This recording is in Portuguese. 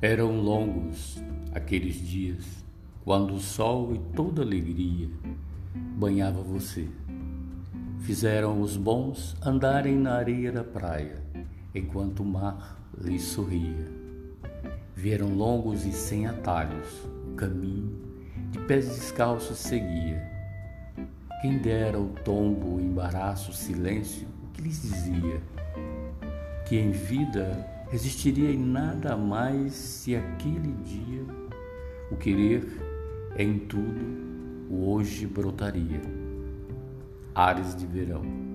Eram longos aqueles dias quando o sol e toda alegria banhava você. Fizeram os bons andarem na areia da praia, enquanto o mar lhes sorria. Vieram longos e sem atalhos o caminho de pés descalços seguia. Quem dera o tombo, o embaraço, o silêncio, o que lhes dizia? Que em vida resistiria em nada mais se aquele dia o querer em tudo o hoje brotaria. Ares de verão.